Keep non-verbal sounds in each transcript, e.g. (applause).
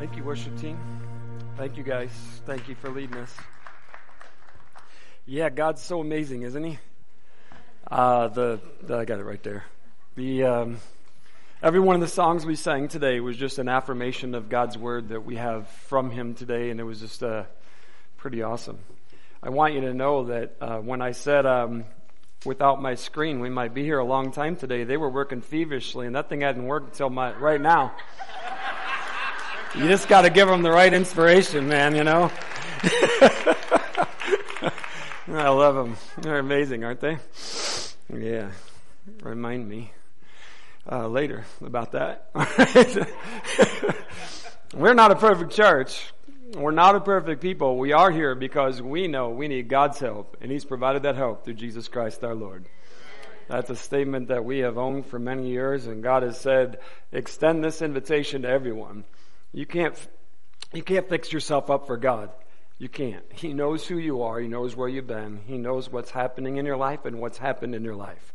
Thank you, worship team. Thank you, guys. Thank you for leading us. Yeah, God's so amazing, isn't He? Uh, the, the I got it right there. The um, every one of the songs we sang today was just an affirmation of God's word that we have from Him today, and it was just uh, pretty awesome. I want you to know that uh, when I said um, without my screen, we might be here a long time today. They were working feverishly, and that thing hadn't worked until my right now. You just got to give them the right inspiration, man. You know. (laughs) I love them. They're amazing, aren't they? Yeah. Remind me uh, later about that. (laughs) We're not a perfect church. We're not a perfect people. We are here because we know we need God's help, and He's provided that help through Jesus Christ our Lord. That's a statement that we have owned for many years, and God has said, extend this invitation to everyone. You can't, you can't fix yourself up for God. You can't. He knows who you are. He knows where you've been. He knows what's happening in your life and what's happened in your life.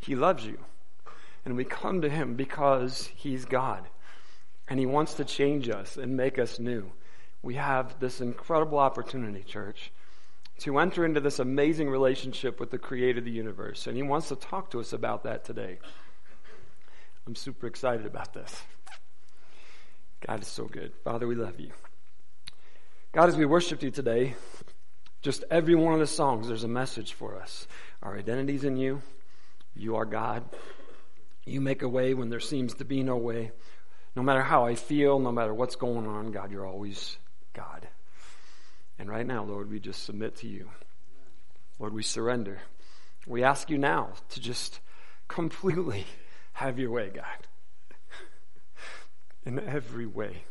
He loves you. And we come to Him because He's God. And He wants to change us and make us new. We have this incredible opportunity, church, to enter into this amazing relationship with the creator of the universe. And He wants to talk to us about that today. I'm super excited about this. God is so good. Father, we love you. God, as we worship you today, just every one of the songs, there's a message for us. Our identity's in you. You are God. You make a way when there seems to be no way. No matter how I feel, no matter what's going on, God, you're always God. And right now, Lord, we just submit to you. Lord, we surrender. We ask you now to just completely have your way, God in every way.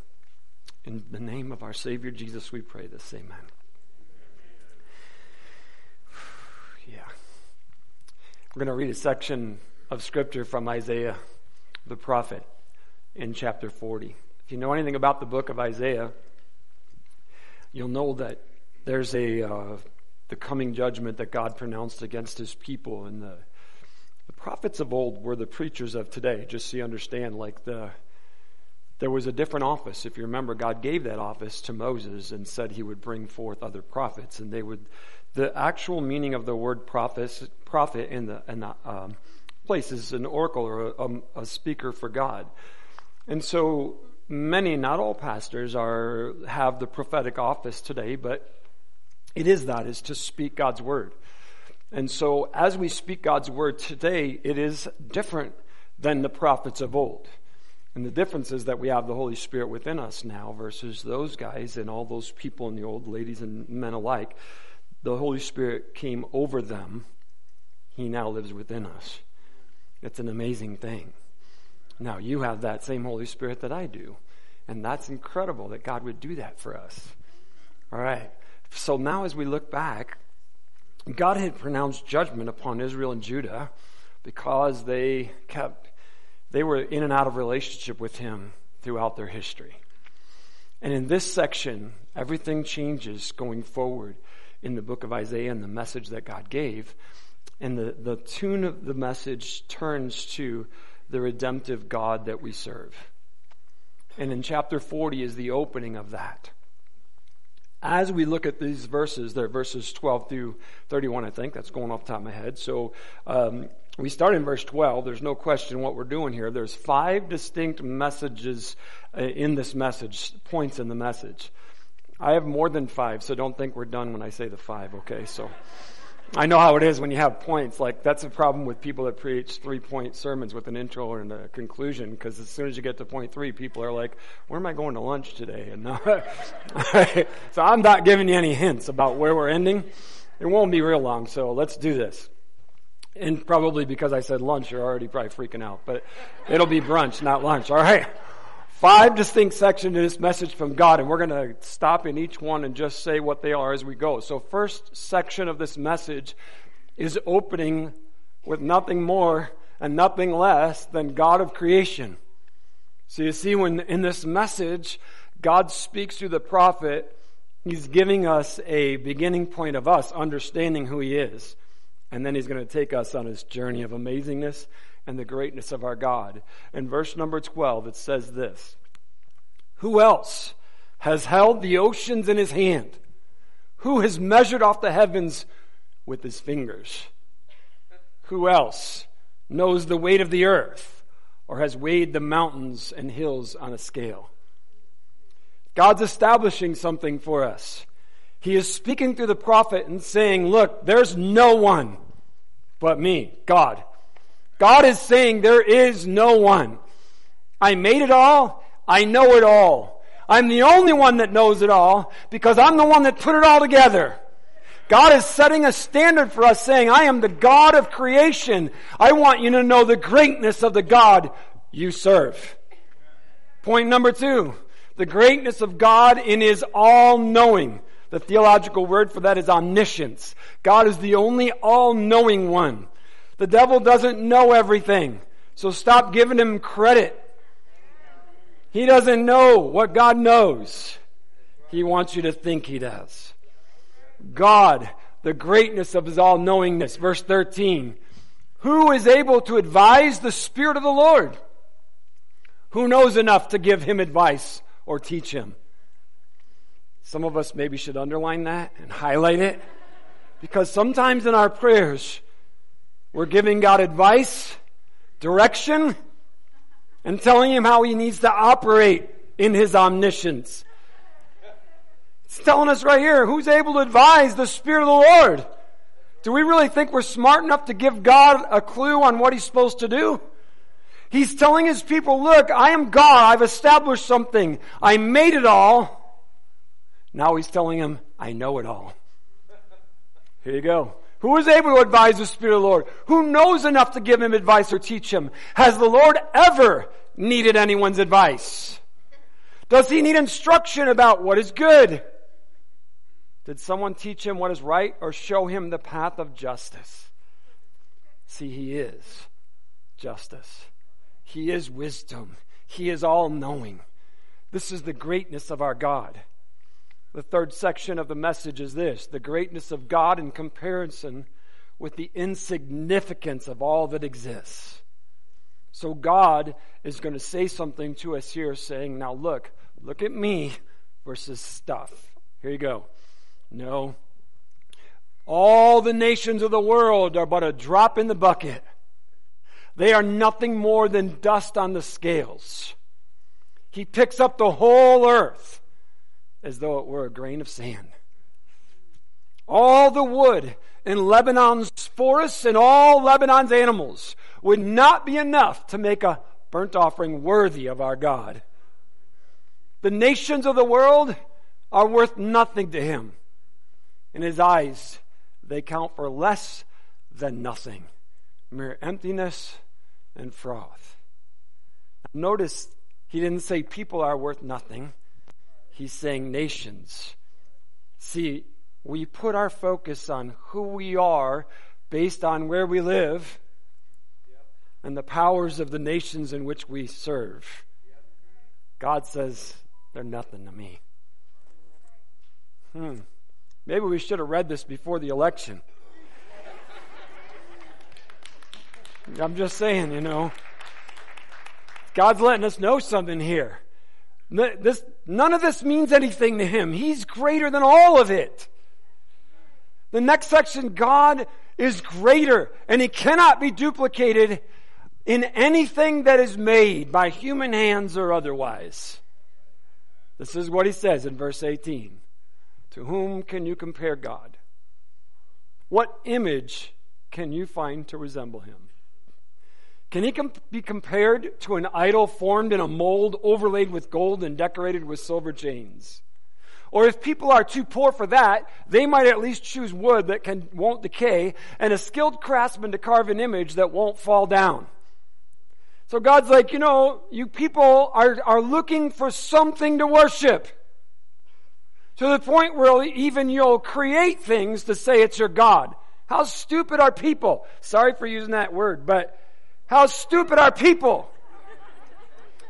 In the name of our Savior Jesus, we pray this. Amen. (sighs) Yeah. We're going to read a section of Scripture from Isaiah the prophet in chapter 40. If you know anything about the book of Isaiah, you'll know that there's a uh, the coming judgment that God pronounced against his people and the the prophets of old were the preachers of today just so you understand like the there was a different office. If you remember, God gave that office to Moses and said he would bring forth other prophets, and they would. The actual meaning of the word prophet, prophet in the, in the um, place is an oracle or a, a speaker for God, and so many, not all pastors, are have the prophetic office today, but it is that is to speak God's word. And so, as we speak God's word today, it is different than the prophets of old. And the difference is that we have the Holy Spirit within us now versus those guys and all those people in the old, ladies and men alike. The Holy Spirit came over them. He now lives within us. It's an amazing thing. Now, you have that same Holy Spirit that I do. And that's incredible that God would do that for us. All right. So now, as we look back, God had pronounced judgment upon Israel and Judah because they kept they were in and out of relationship with him throughout their history. And in this section, everything changes going forward in the book of Isaiah and the message that God gave. And the, the tune of the message turns to the redemptive God that we serve. And in chapter 40 is the opening of that. As we look at these verses, they're verses 12 through 31, I think. That's going off the top of my head. So um, we start in verse 12. There's no question what we're doing here. There's five distinct messages uh, in this message, points in the message. I have more than five, so don't think we're done when I say the five, okay? So I know how it is when you have points. Like, that's a problem with people that preach three point sermons with an intro and a conclusion, because as soon as you get to point three, people are like, where am I going to lunch today? And (laughs) so I'm not giving you any hints about where we're ending. It won't be real long, so let's do this. And probably because I said lunch, you're already probably freaking out. But it'll be brunch, not lunch. All right. Five distinct sections in this message from God, and we're going to stop in each one and just say what they are as we go. So, first section of this message is opening with nothing more and nothing less than God of creation. So, you see, when in this message, God speaks through the prophet, He's giving us a beginning point of us understanding who He is. And then he's going to take us on his journey of amazingness and the greatness of our God. In verse number 12, it says this Who else has held the oceans in his hand? Who has measured off the heavens with his fingers? Who else knows the weight of the earth or has weighed the mountains and hills on a scale? God's establishing something for us. He is speaking through the prophet and saying, look, there's no one but me, God. God is saying there is no one. I made it all. I know it all. I'm the only one that knows it all because I'm the one that put it all together. God is setting a standard for us saying, I am the God of creation. I want you to know the greatness of the God you serve. Point number two. The greatness of God in His all-knowing. The theological word for that is omniscience. God is the only all-knowing one. The devil doesn't know everything. So stop giving him credit. He doesn't know what God knows. He wants you to think he does. God, the greatness of his all knowingness. Verse 13. Who is able to advise the Spirit of the Lord? Who knows enough to give him advice or teach him? Some of us maybe should underline that and highlight it. Because sometimes in our prayers, we're giving God advice, direction, and telling him how he needs to operate in his omniscience. It's telling us right here who's able to advise the Spirit of the Lord. Do we really think we're smart enough to give God a clue on what he's supposed to do? He's telling his people, look, I am God. I've established something. I made it all. Now he's telling him, I know it all. Here you go. Who is able to advise the Spirit of the Lord? Who knows enough to give him advice or teach him? Has the Lord ever needed anyone's advice? Does he need instruction about what is good? Did someone teach him what is right or show him the path of justice? See, he is justice. He is wisdom. He is all knowing. This is the greatness of our God. The third section of the message is this the greatness of God in comparison with the insignificance of all that exists. So God is going to say something to us here, saying, Now look, look at me versus stuff. Here you go. No. All the nations of the world are but a drop in the bucket. They are nothing more than dust on the scales. He picks up the whole earth as though it were a grain of sand. All the wood in Lebanon's forests and all Lebanon's animals would not be enough to make a burnt offering worthy of our God. The nations of the world are worth nothing to him. In his eyes, they count for less than nothing mere emptiness and froth. Notice he didn't say people are worth nothing, he's saying nations. See, we put our focus on who we are based on where we live and the powers of the nations in which we serve. God says, they're nothing to me. Hmm. Maybe we should have read this before the election. I'm just saying, you know. God's letting us know something here. This, none of this means anything to him. He's greater than all of it. The next section, God is greater and he cannot be duplicated in anything that is made by human hands or otherwise. This is what he says in verse 18. To whom can you compare God? What image can you find to resemble him? Can he be compared to an idol formed in a mold overlaid with gold and decorated with silver chains? Or if people are too poor for that, they might at least choose wood that can, won't decay and a skilled craftsman to carve an image that won't fall down. So God's like, you know, you people are, are looking for something to worship. To the point where even you'll create things to say it's your God. How stupid are people? Sorry for using that word, but how stupid are people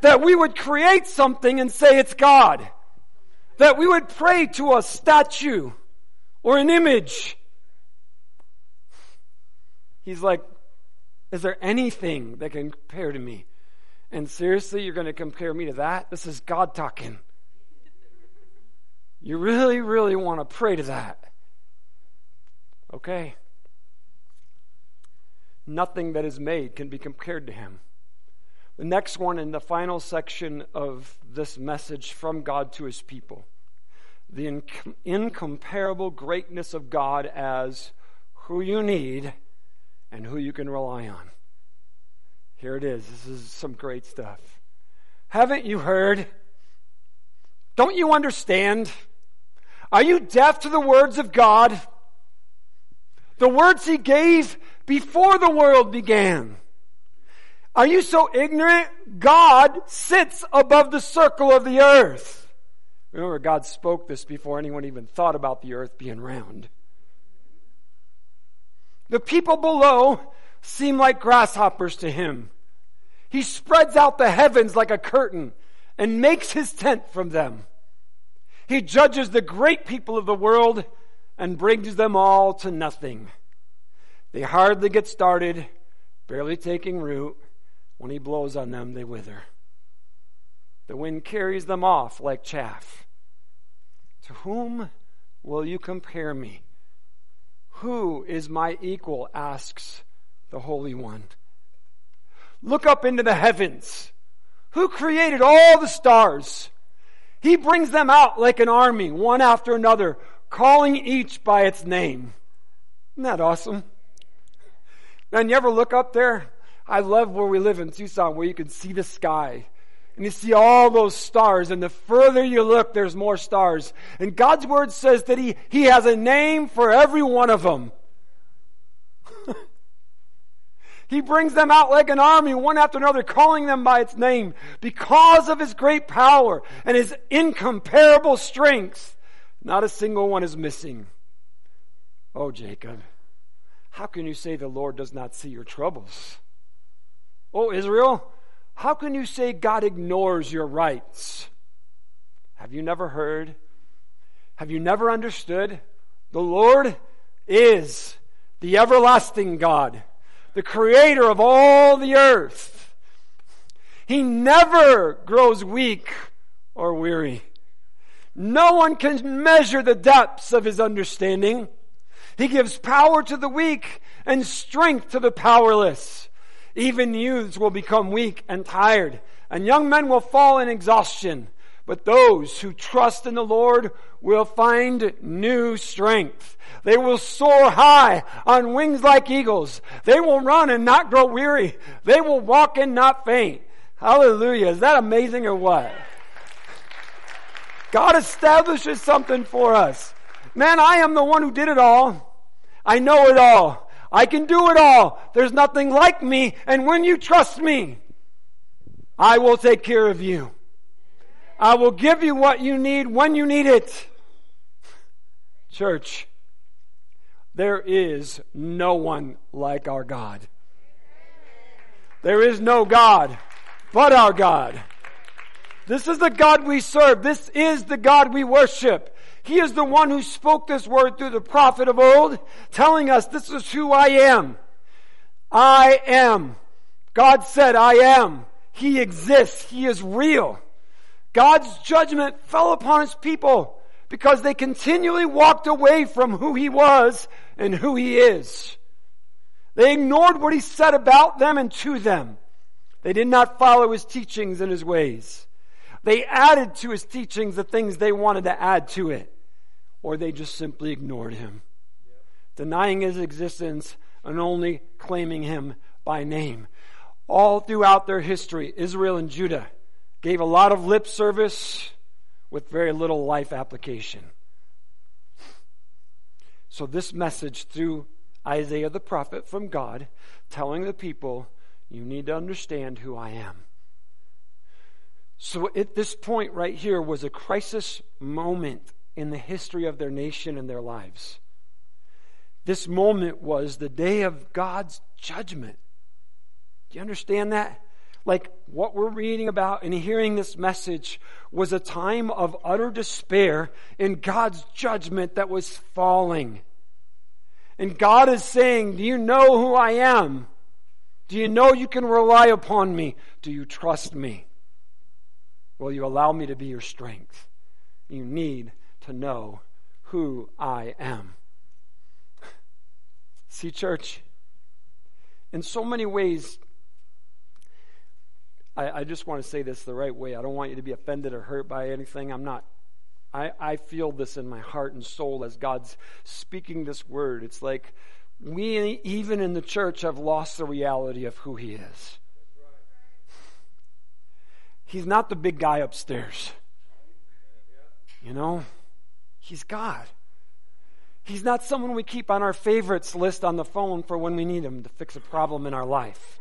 that we would create something and say it's God? That we would pray to a statue or an image. He's like, is there anything that can compare to me? And seriously, you're going to compare me to that? This is God talking. You really, really want to pray to that. Okay. Nothing that is made can be compared to him. The next one in the final section of this message from God to his people the inc- incomparable greatness of God as who you need and who you can rely on. Here it is. This is some great stuff. Haven't you heard? Don't you understand? Are you deaf to the words of God? The words He gave before the world began. Are you so ignorant? God sits above the circle of the earth. Remember, God spoke this before anyone even thought about the earth being round. The people below seem like grasshoppers to him. He spreads out the heavens like a curtain and makes his tent from them. He judges the great people of the world and brings them all to nothing. They hardly get started, barely taking root. When he blows on them, they wither. The wind carries them off like chaff. To whom will you compare me? Who is my equal? asks the Holy One. Look up into the heavens. Who created all the stars? He brings them out like an army, one after another, calling each by its name. Isn't that awesome? Man, you ever look up there? I love where we live in Tucson, where you can see the sky. And you see all those stars, and the further you look, there's more stars. And God's Word says that He, he has a name for every one of them. (laughs) he brings them out like an army, one after another, calling them by its name. Because of His great power and His incomparable strength, not a single one is missing. Oh, Jacob, how can you say the Lord does not see your troubles? Oh, Israel, how can you say God ignores your rights? Have you never heard? Have you never understood? The Lord is the everlasting God, the creator of all the earth. He never grows weak or weary. No one can measure the depths of his understanding. He gives power to the weak and strength to the powerless. Even youths will become weak and tired, and young men will fall in exhaustion. But those who trust in the Lord will find new strength. They will soar high on wings like eagles. They will run and not grow weary. They will walk and not faint. Hallelujah. Is that amazing or what? God establishes something for us. Man, I am the one who did it all. I know it all. I can do it all. There's nothing like me. And when you trust me, I will take care of you. I will give you what you need when you need it. Church, there is no one like our God. There is no God but our God. This is the God we serve. This is the God we worship. He is the one who spoke this word through the prophet of old, telling us this is who I am. I am. God said, I am. He exists. He is real. God's judgment fell upon his people because they continually walked away from who he was and who he is. They ignored what he said about them and to them. They did not follow his teachings and his ways. They added to his teachings the things they wanted to add to it or they just simply ignored him, denying his existence and only claiming him by name. All throughout their history, Israel and Judah gave a lot of lip service with very little life application. So, this message through Isaiah the prophet from God, telling the people, You need to understand who I am. So, at this point right here was a crisis moment in the history of their nation and their lives. This moment was the day of God's judgment. Do you understand that? Like what we're reading about and hearing this message was a time of utter despair in God's judgment that was falling. And God is saying, Do you know who I am? Do you know you can rely upon me? Do you trust me? Will you allow me to be your strength? You need to know who I am. (laughs) See, church, in so many ways, I, I, just want to say this the right way. I don't want you to be offended or hurt by anything. I'm not. I, I feel this in my heart and soul as God's speaking this word. It's like we, even in the church, have lost the reality of who He is. He's not the big guy upstairs. You know, He's God. He's not someone we keep on our favorites list on the phone for when we need Him to fix a problem in our life.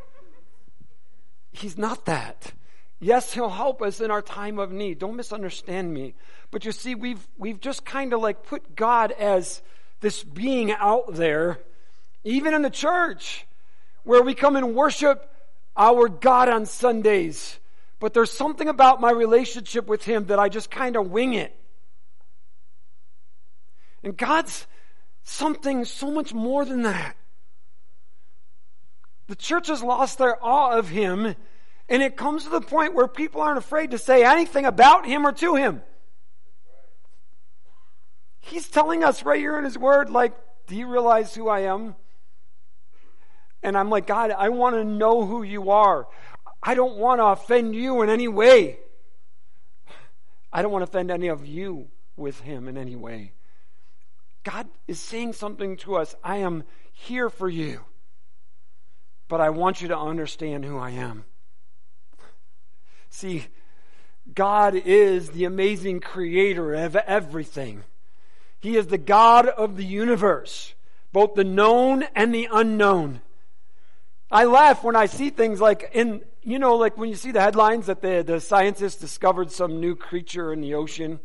He's not that. Yes, He'll help us in our time of need. Don't misunderstand me. But you see, we've, we've just kind of like put God as this being out there even in the church, where we come and worship our God on Sundays. But there's something about my relationship with Him that I just kind of wing it. And God's something so much more than that. The church has lost their awe of Him, and it comes to the point where people aren't afraid to say anything about Him or to Him. He's telling us right here in His Word, like, do you realize who I am? And I'm like, God, I want to know who you are. I don't want to offend you in any way. I don't want to offend any of you with him in any way. God is saying something to us. I am here for you, but I want you to understand who I am. See, God is the amazing creator of everything. He is the God of the universe, both the known and the unknown. I laugh when I see things like in, you know, like when you see the headlines that the, the scientists discovered some new creature in the ocean.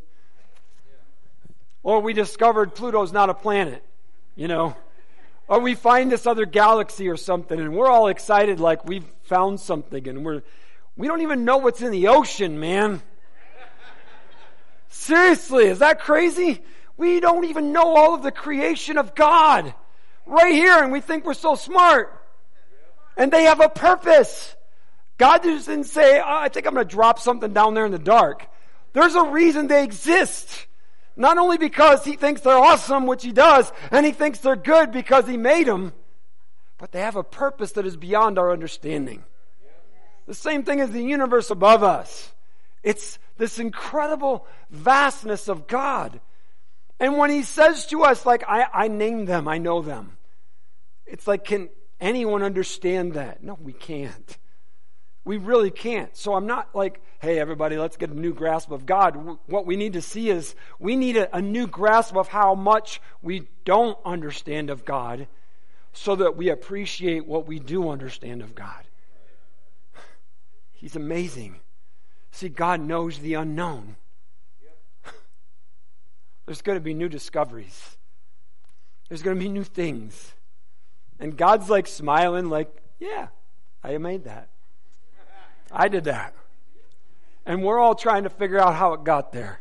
Or we discovered Pluto's not a planet, you know. Or we find this other galaxy or something and we're all excited like we've found something and we're, we don't even know what's in the ocean, man. Seriously, is that crazy? We don't even know all of the creation of God right here and we think we're so smart and they have a purpose. God doesn't say, oh, I think I'm going to drop something down there in the dark. There's a reason they exist. Not only because he thinks they're awesome, which he does, and he thinks they're good because he made them, but they have a purpose that is beyond our understanding. The same thing as the universe above us. It's this incredible vastness of God. And when he says to us, like, I, I name them, I know them. It's like, can, anyone understand that? No, we can't. We really can't. So I'm not like, hey, everybody, let's get a new grasp of God. What we need to see is we need a, a new grasp of how much we don't understand of God so that we appreciate what we do understand of God. He's amazing. See, God knows the unknown. (laughs) There's going to be new discoveries. There's going to be new things. And God's like smiling, like, yeah, I made that. I did that. And we're all trying to figure out how it got there.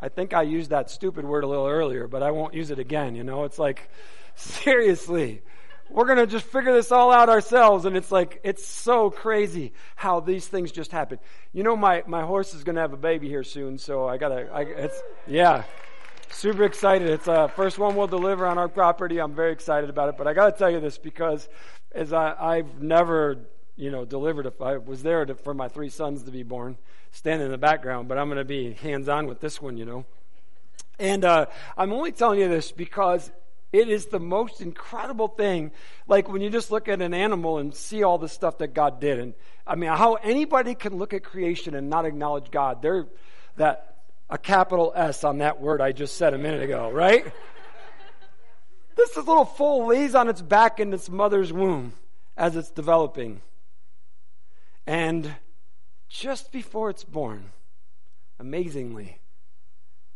I think I used that stupid word a little earlier, but I won't use it again. You know, it's like, seriously, we're going to just figure this all out ourselves. And it's like, it's so crazy how these things just happen. You know, my, my horse is going to have a baby here soon, so I got to, it's, yeah. Super excited. It's the uh, first one we'll deliver on our property. I'm very excited about it. But I got to tell you this because as I, I've never, you know, delivered. If I was there to, for my three sons to be born, standing in the background, but I'm going to be hands on with this one, you know. And uh, I'm only telling you this because it is the most incredible thing. Like when you just look at an animal and see all the stuff that God did. And I mean, how anybody can look at creation and not acknowledge God. They're that a capital S on that word I just said a minute ago, right? this little foal lays on its back in its mother's womb as it's developing. And just before it's born, amazingly,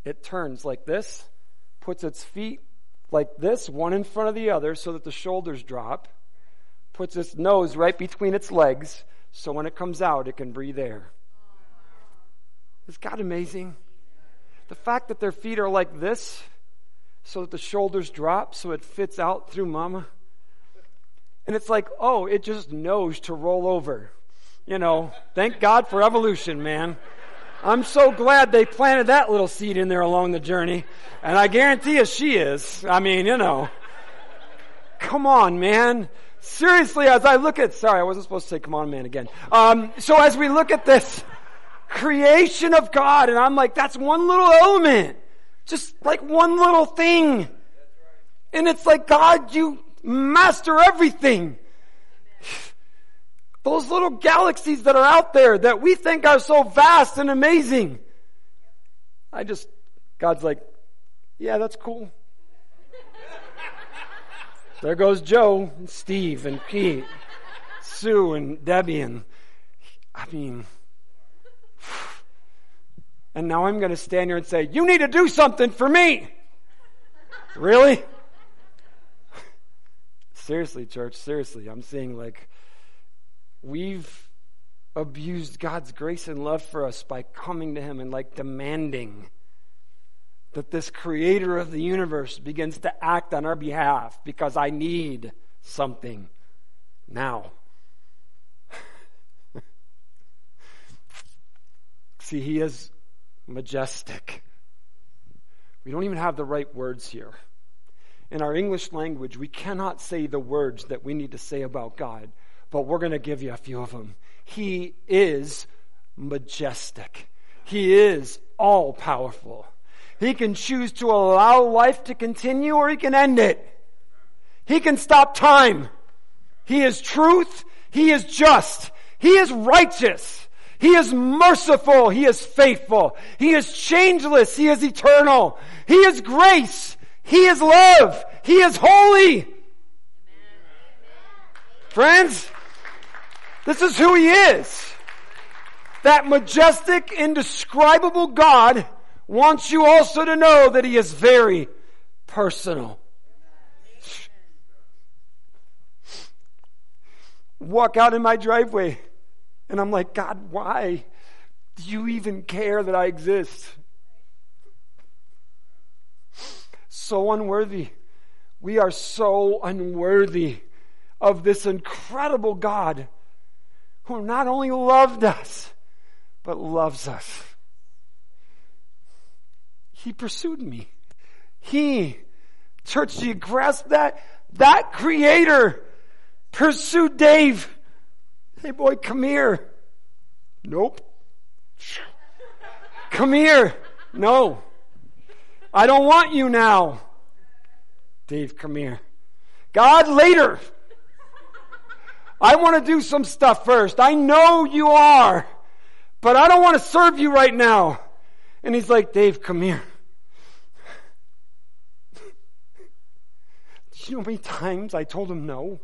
it turns like this, puts its feet like this, one in front of the other, so that the shoulders drop, puts its nose right between its legs, so when it comes out, it can breathe air. Is God amazing? The fact that their feet are like this, so that the shoulders drop, so it fits out through mama. And it's like, oh, it just knows to roll over. You know, thank God for evolution, man. I'm so glad they planted that little seed in there along the journey. And I guarantee you she is. I mean, you know. Come on, man. Seriously, as I look at, sorry, I wasn't supposed to say come on, man, again. Um, so as we look at this creation of God, and I'm like, that's one little element. Just like one little thing. And it's like, God, you master everything. Those little galaxies that are out there that we think are so vast and amazing. I just, God's like, yeah, that's cool. there goes Joe, and Steve, and Pete, Sue, and Debbie, and I mean, and now I'm going to stand here and say, you need to do something for me. really? (laughs) seriously, church, seriously, I'm seeing like we've abused God's grace and love for us by coming to Him and like demanding that this creator of the universe begins to act on our behalf because I need something now. (laughs) See, He is majestic. We don't even have the right words here. In our English language, we cannot say the words that we need to say about God but we're going to give you a few of them. He is majestic. He is all powerful. He can choose to allow life to continue or he can end it. He can stop time. He is truth. He is just. He is righteous. He is merciful. He is faithful. He is changeless. He is eternal. He is grace. He is love. He is holy. Friends, this is who He is. That majestic, indescribable God wants you also to know that He is very personal. Walk out in my driveway and I'm like, God, why do you even care that I exist? So unworthy. We are so unworthy of this incredible God who not only loved us, but loves us. He pursued me. He, church, do you grasp that? That creator pursued Dave. Hey boy, come here. Nope. Come here. No. I don't want you now. Dave, come here. God, later. I want to do some stuff first. I know you are, but I don't want to serve you right now. And he's like, Dave, come here. (laughs) Do you know how many times I told him no?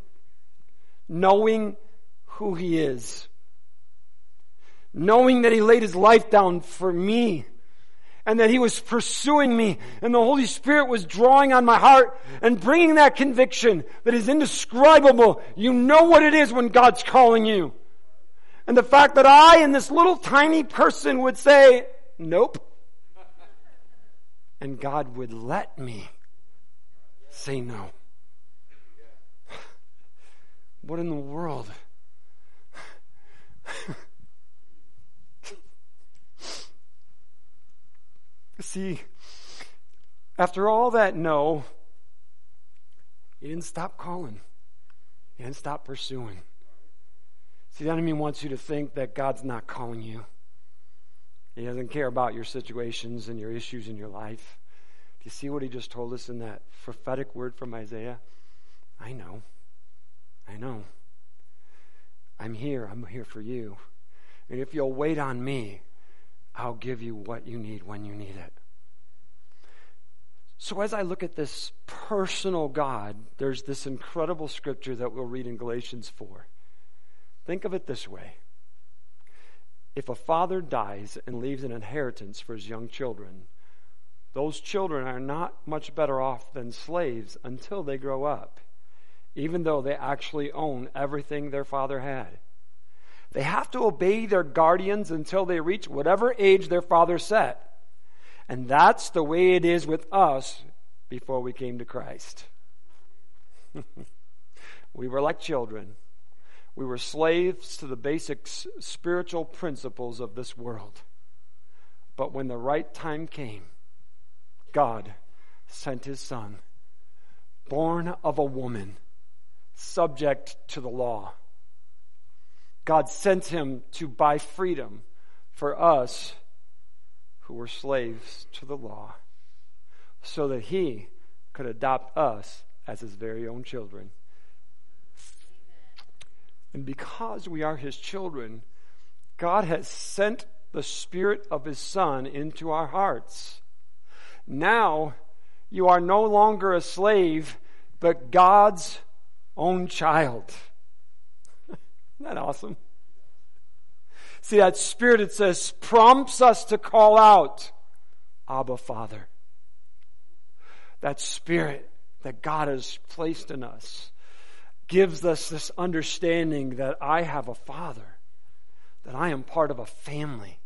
Knowing who he is. Knowing that he laid his life down for me and that he was pursuing me and the Holy Spirit was drawing on my heart and bringing that conviction that is indescribable. You know what it is when God's calling you. And the fact that I and this little tiny person would say, nope. And God would let me say no. What in the world? (laughs) See, after all that no, he didn't stop calling. He didn't stop pursuing. See, the enemy wants you to think that God's not calling you. He doesn't care about your situations and your issues in your life. Do you see what he just told us in that prophetic word from Isaiah? I know. I know. I'm here. I'm here for you. And if you'll wait on me, I'll give you what you need when you need it. So, as I look at this personal God, there's this incredible scripture that we'll read in Galatians 4. Think of it this way If a father dies and leaves an inheritance for his young children, those children are not much better off than slaves until they grow up, even though they actually own everything their father had. They have to obey their guardians until they reach whatever age their father set. And that's the way it is with us before we came to Christ. (laughs) we were like children. We were slaves to the basic spiritual principles of this world. But when the right time came, God sent his son, born of a woman, subject to the law. God sent him to buy freedom for us who were slaves to the law so that he could adopt us as his very own children. And because we are his children, God has sent the Spirit of his Son into our hearts. Now you are no longer a slave, but God's own child. Isn't that awesome? See, that Spirit, it says, prompts us to call out, Abba, Father. That Spirit that God has placed in us gives us this understanding that I have a Father, that I am part of a family,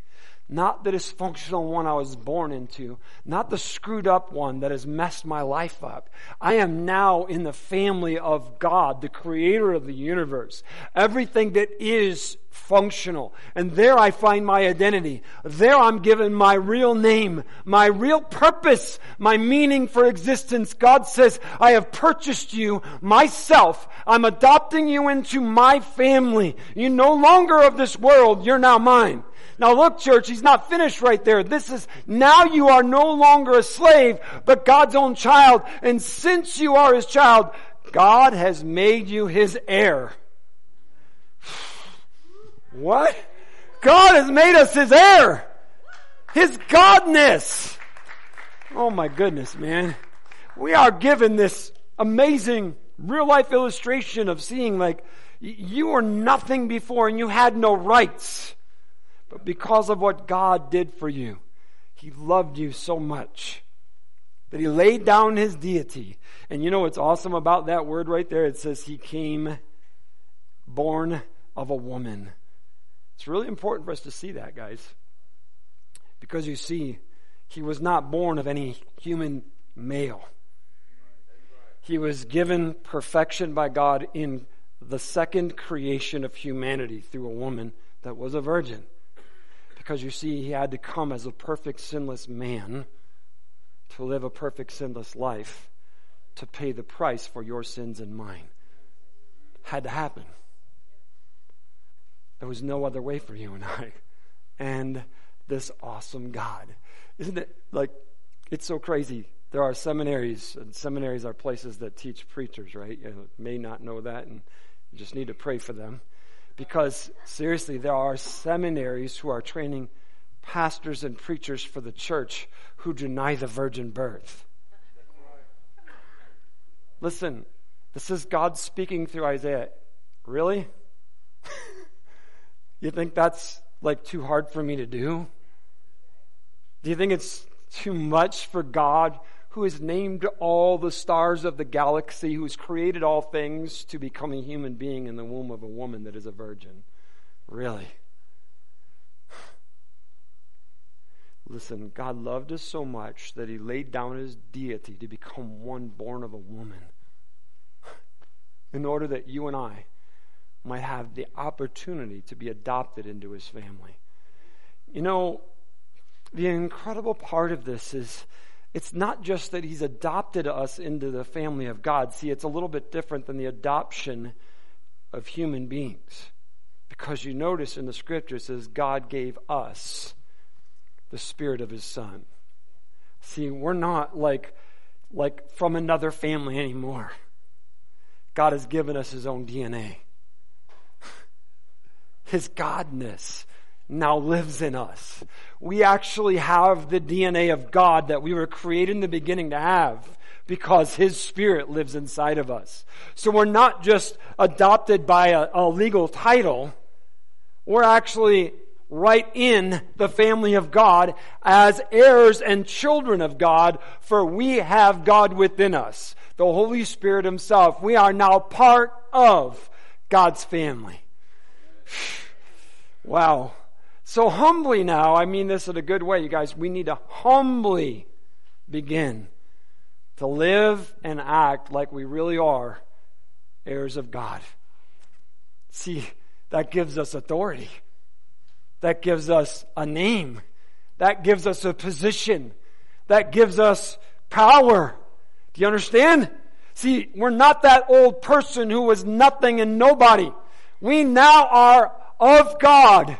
not the dysfunctional one I was born into, not the screwed up one that has messed my life up. I am now in the family of God, the creator of the universe. Everything that is functional. And there I find my identity. There I'm given my real name, my real purpose, my meaning for existence. God says, I have purchased you myself. I'm adopting you into my family. You're no longer of this world. You're now mine. Now look, church, he's not finished right there. This is, now you are no longer a slave, but God's own child. And since you are his child, God has made you his heir. (sighs) What? God has made us his heir. His godness. Oh my goodness, man. We are given this amazing real life illustration of seeing like you were nothing before and you had no rights. But because of what God did for you, He loved you so much that He laid down His deity. And you know what's awesome about that word right there? It says He came born of a woman. It's really important for us to see that, guys. Because you see, He was not born of any human male. He was given perfection by God in the second creation of humanity through a woman that was a virgin because you see, he had to come as a perfect, sinless man to live a perfect, sinless life to pay the price for your sins and mine. Had to happen. There was no other way for you and I. And this awesome God. Isn't it like, it's so crazy. There are seminaries, and seminaries are places that teach preachers, right? You may not know that, and you just need to pray for them. Because seriously, there are seminaries who are training pastors and preachers for the church who deny the virgin birth. Listen, this is God speaking through Isaiah. Really? (laughs) you think that's like too hard for me to do? Do you think it's too much for God who has named all the stars of the galaxy, who has created all things to become a human being in the womb of a woman that is a virgin. Really? Listen, God loved us so much that he laid down his deity to become one born of a woman in order that you and I might have the opportunity to be adopted into his family. You know, the incredible part of this is it's not just that he's adopted us into the family of God. See, it's a little bit different than the adoption of human beings. Because you notice in the scripture it says God gave us the spirit of his son. See, we're not like like from another family anymore. God has given us his own DNA. (laughs) His godness now lives in us. We actually have the DNA of God that we were created in the beginning to have because His Spirit lives inside of us. So we're not just adopted by a, a legal title. We're actually right in the family of God as heirs and children of God, for we have God within us, the Holy Spirit Himself. We are now part of God's family. (sighs) Wow. So humbly now, I mean this in a good way, you guys, we need to humbly begin to live and act like we really are heirs of God. See, that gives us authority. That gives us a name. That gives us a position. That gives us power. Do you understand? See, we're not that old person who was nothing and nobody. We now are of God.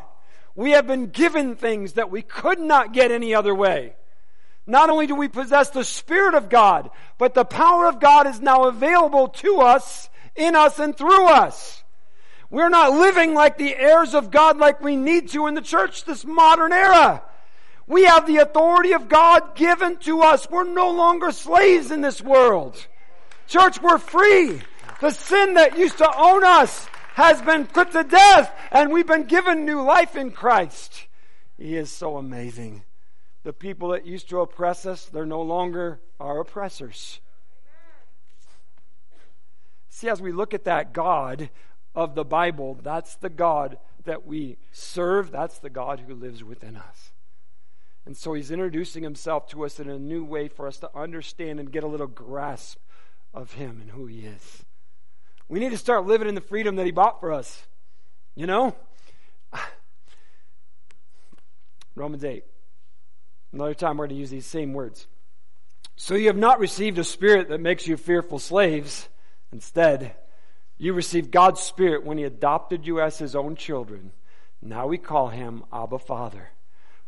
We have been given things that we could not get any other way. Not only do we possess the Spirit of God, but the power of God is now available to us, in us, and through us. We're not living like the heirs of God like we need to in the church this modern era. We have the authority of God given to us. We're no longer slaves in this world. Church, we're free. The sin that used to own us has been put to death and we've been given new life in Christ. He is so amazing. The people that used to oppress us, they're no longer our oppressors. See, as we look at that God of the Bible, that's the God that we serve. That's the God who lives within us. And so he's introducing himself to us in a new way for us to understand and get a little grasp of him and who he is. We need to start living in the freedom that he bought for us. You know? (sighs) Romans 8. Another time we're going to use these same words. So you have not received a spirit that makes you fearful slaves. Instead, you received God's spirit when he adopted you as his own children. Now we call him Abba Father.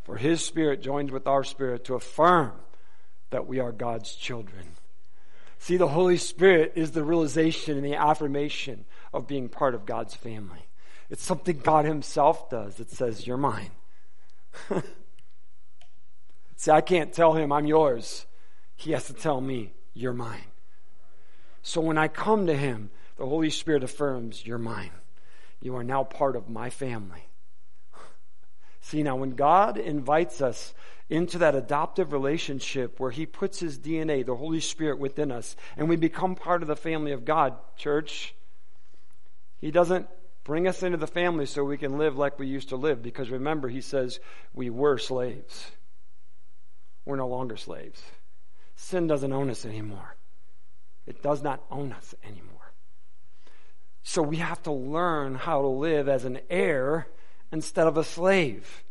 For his spirit joins with our spirit to affirm that we are God's children. See, the Holy Spirit is the realization and the affirmation of being part of God's family. It's something God Himself does. It says, You're mine. (laughs) See, I can't tell Him I'm yours. He has to tell me, You're mine. So when I come to Him, the Holy Spirit affirms, You're mine. You are now part of my family. (laughs) See, now when God invites us into that adoptive relationship where He puts His DNA, the Holy Spirit, within us, and we become part of the family of God, church. He doesn't bring us into the family so we can live like we used to live, because remember, He says we were slaves. We're no longer slaves. Sin doesn't own us anymore, it does not own us anymore. So we have to learn how to live as an heir instead of a slave.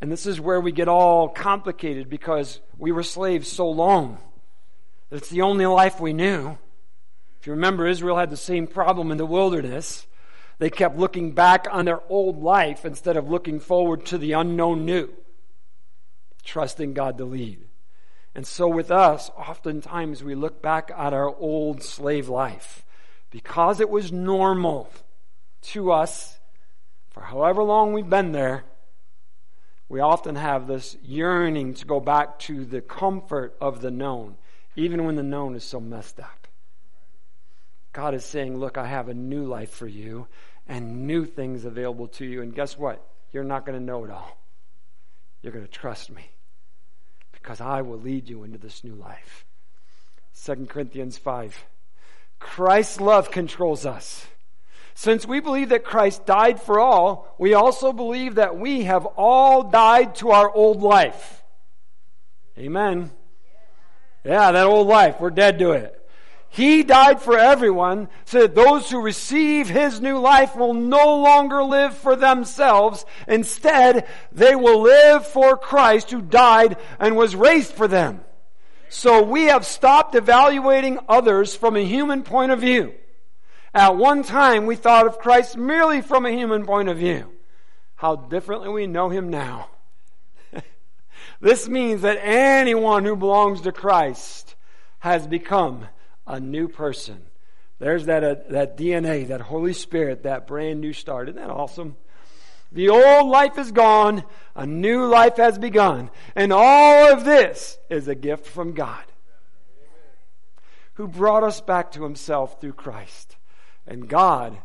And this is where we get all complicated because we were slaves so long that it's the only life we knew. If you remember, Israel had the same problem in the wilderness. They kept looking back on their old life instead of looking forward to the unknown new, trusting God to lead. And so with us, oftentimes we look back at our old slave life because it was normal to us for however long we've been there we often have this yearning to go back to the comfort of the known, even when the known is so messed up. God is saying, Look, I have a new life for you and new things available to you. And guess what? You're not going to know it all. You're going to trust me because I will lead you into this new life. 2 Corinthians 5. Christ's love controls us. Since we believe that Christ died for all, we also believe that we have all died to our old life. Amen. Yeah, that old life, we're dead to it. He died for everyone so that those who receive His new life will no longer live for themselves. Instead, they will live for Christ who died and was raised for them. So we have stopped evaluating others from a human point of view. At one time, we thought of Christ merely from a human point of view. How differently we know him now. (laughs) this means that anyone who belongs to Christ has become a new person. There's that, uh, that DNA, that Holy Spirit, that brand new start. Isn't that awesome? The old life is gone, a new life has begun. And all of this is a gift from God, who brought us back to himself through Christ. And God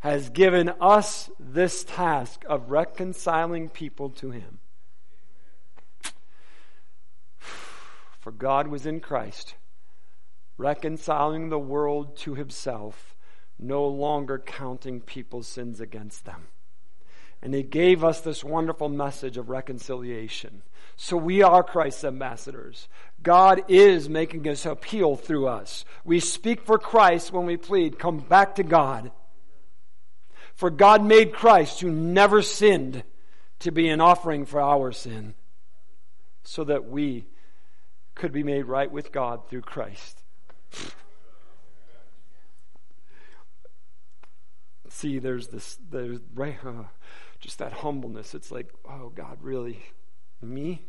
has given us this task of reconciling people to Him. For God was in Christ, reconciling the world to Himself, no longer counting people's sins against them. And He gave us this wonderful message of reconciliation. So we are Christ's ambassadors. God is making his appeal through us. We speak for Christ when we plead, come back to God. For God made Christ, who never sinned, to be an offering for our sin. so that we could be made right with God through Christ. See, there's this, there's right, uh, just that humbleness. It's like, oh God, really, me?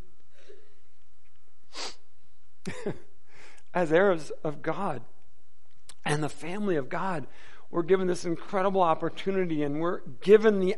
(laughs) As heirs of God. And the family of God, we're given this incredible opportunity and we're given the,